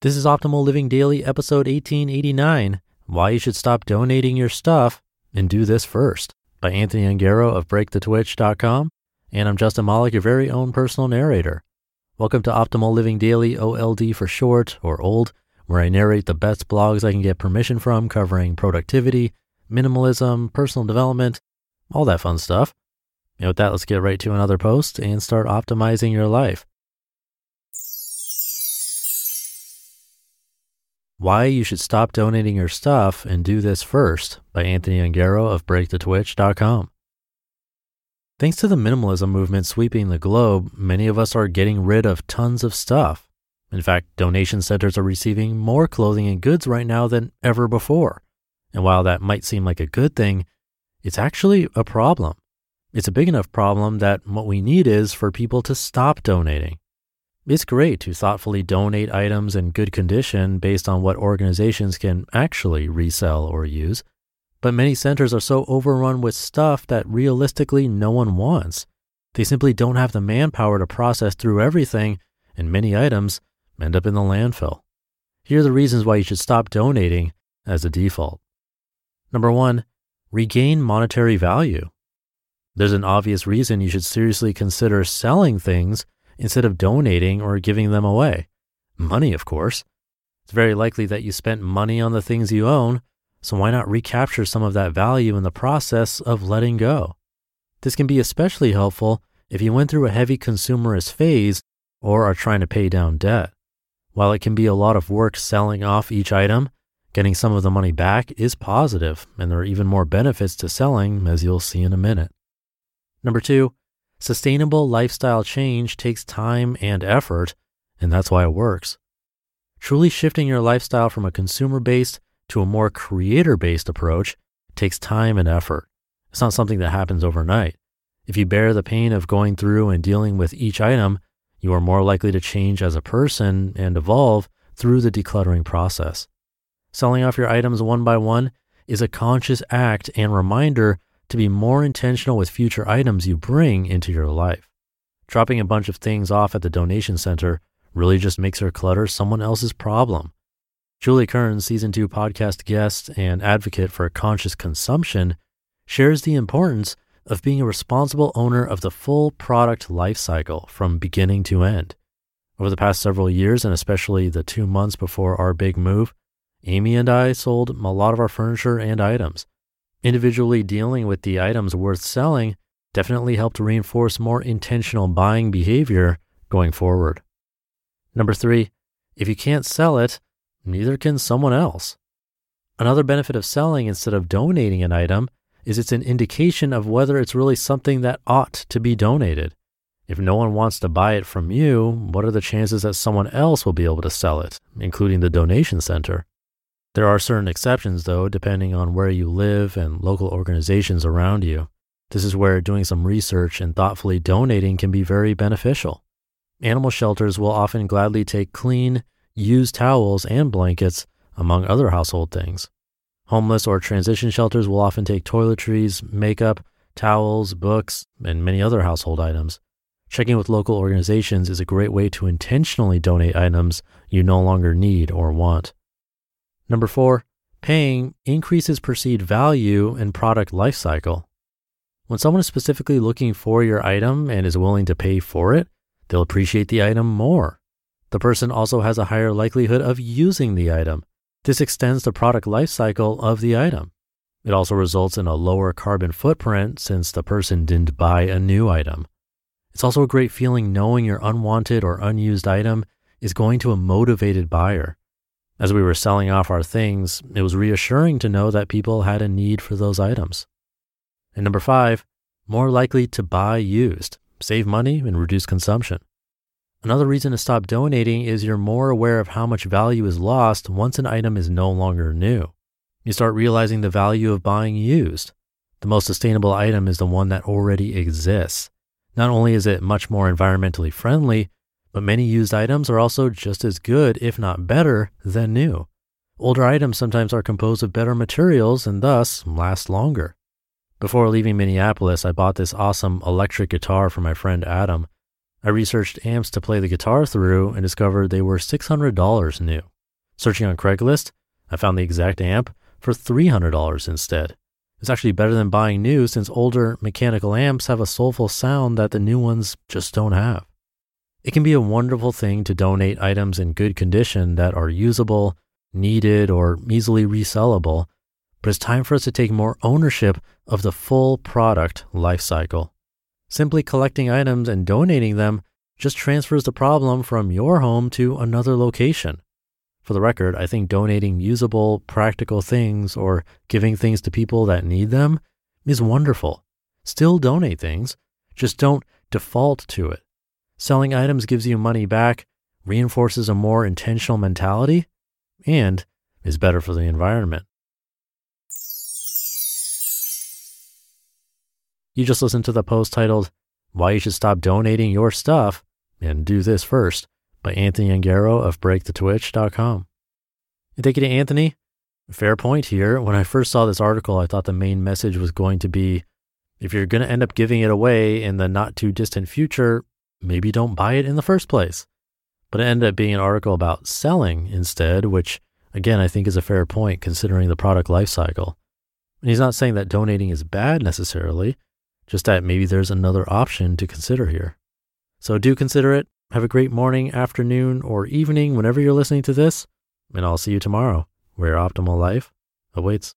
This is Optimal Living Daily, episode 1889 Why You Should Stop Donating Your Stuff and Do This First by Anthony Ongaro of BreakTheTwitch.com. And I'm Justin Malik, your very own personal narrator. Welcome to Optimal Living Daily, OLD for short or old, where I narrate the best blogs I can get permission from covering productivity, minimalism, personal development, all that fun stuff. And with that, let's get right to another post and start optimizing your life. Why You Should Stop Donating Your Stuff and Do This First by Anthony Ongaro of BreakTheTwitch.com. Thanks to the minimalism movement sweeping the globe, many of us are getting rid of tons of stuff. In fact, donation centers are receiving more clothing and goods right now than ever before. And while that might seem like a good thing, it's actually a problem. It's a big enough problem that what we need is for people to stop donating. It's great to thoughtfully donate items in good condition based on what organizations can actually resell or use, but many centers are so overrun with stuff that realistically no one wants. They simply don't have the manpower to process through everything, and many items end up in the landfill. Here are the reasons why you should stop donating as a default. Number one, regain monetary value. There's an obvious reason you should seriously consider selling things instead of donating or giving them away. Money, of course. It's very likely that you spent money on the things you own, so why not recapture some of that value in the process of letting go? This can be especially helpful if you went through a heavy consumerist phase or are trying to pay down debt. While it can be a lot of work selling off each item, getting some of the money back is positive, and there are even more benefits to selling, as you'll see in a minute. Number two, Sustainable lifestyle change takes time and effort, and that's why it works. Truly shifting your lifestyle from a consumer based to a more creator based approach takes time and effort. It's not something that happens overnight. If you bear the pain of going through and dealing with each item, you are more likely to change as a person and evolve through the decluttering process. Selling off your items one by one is a conscious act and reminder to be more intentional with future items you bring into your life. Dropping a bunch of things off at the donation center really just makes your clutter someone else's problem. Julie Kern, season two podcast guest and advocate for conscious consumption, shares the importance of being a responsible owner of the full product life cycle from beginning to end. Over the past several years, and especially the two months before our big move, Amy and I sold a lot of our furniture and items. Individually dealing with the items worth selling definitely helped reinforce more intentional buying behavior going forward. Number three, if you can't sell it, neither can someone else. Another benefit of selling instead of donating an item is it's an indication of whether it's really something that ought to be donated. If no one wants to buy it from you, what are the chances that someone else will be able to sell it, including the donation center? There are certain exceptions, though, depending on where you live and local organizations around you. This is where doing some research and thoughtfully donating can be very beneficial. Animal shelters will often gladly take clean, used towels and blankets, among other household things. Homeless or transition shelters will often take toiletries, makeup, towels, books, and many other household items. Checking with local organizations is a great way to intentionally donate items you no longer need or want. Number four, paying increases perceived value and product lifecycle. When someone is specifically looking for your item and is willing to pay for it, they'll appreciate the item more. The person also has a higher likelihood of using the item. This extends the product lifecycle of the item. It also results in a lower carbon footprint since the person didn't buy a new item. It's also a great feeling knowing your unwanted or unused item is going to a motivated buyer. As we were selling off our things, it was reassuring to know that people had a need for those items. And number five, more likely to buy used, save money, and reduce consumption. Another reason to stop donating is you're more aware of how much value is lost once an item is no longer new. You start realizing the value of buying used. The most sustainable item is the one that already exists. Not only is it much more environmentally friendly, but many used items are also just as good, if not better, than new. Older items sometimes are composed of better materials and thus last longer. Before leaving Minneapolis, I bought this awesome electric guitar for my friend Adam. I researched amps to play the guitar through and discovered they were $600 new. Searching on Craigslist, I found the exact amp for $300 instead. It's actually better than buying new since older mechanical amps have a soulful sound that the new ones just don't have. It can be a wonderful thing to donate items in good condition that are usable, needed, or easily resellable, but it's time for us to take more ownership of the full product life cycle. Simply collecting items and donating them just transfers the problem from your home to another location. For the record, I think donating usable, practical things or giving things to people that need them is wonderful. Still donate things, just don't default to it. Selling items gives you money back, reinforces a more intentional mentality, and is better for the environment. You just listened to the post titled, Why You Should Stop Donating Your Stuff and Do This First by Anthony Ongaro of BreakTheTwitch.com. And thank you to Anthony. Fair point here. When I first saw this article, I thought the main message was going to be if you're going to end up giving it away in the not too distant future, maybe don't buy it in the first place. But it ended up being an article about selling instead, which again, I think is a fair point considering the product life cycle. And he's not saying that donating is bad necessarily, just that maybe there's another option to consider here. So do consider it. Have a great morning, afternoon, or evening whenever you're listening to this. And I'll see you tomorrow where optimal life awaits.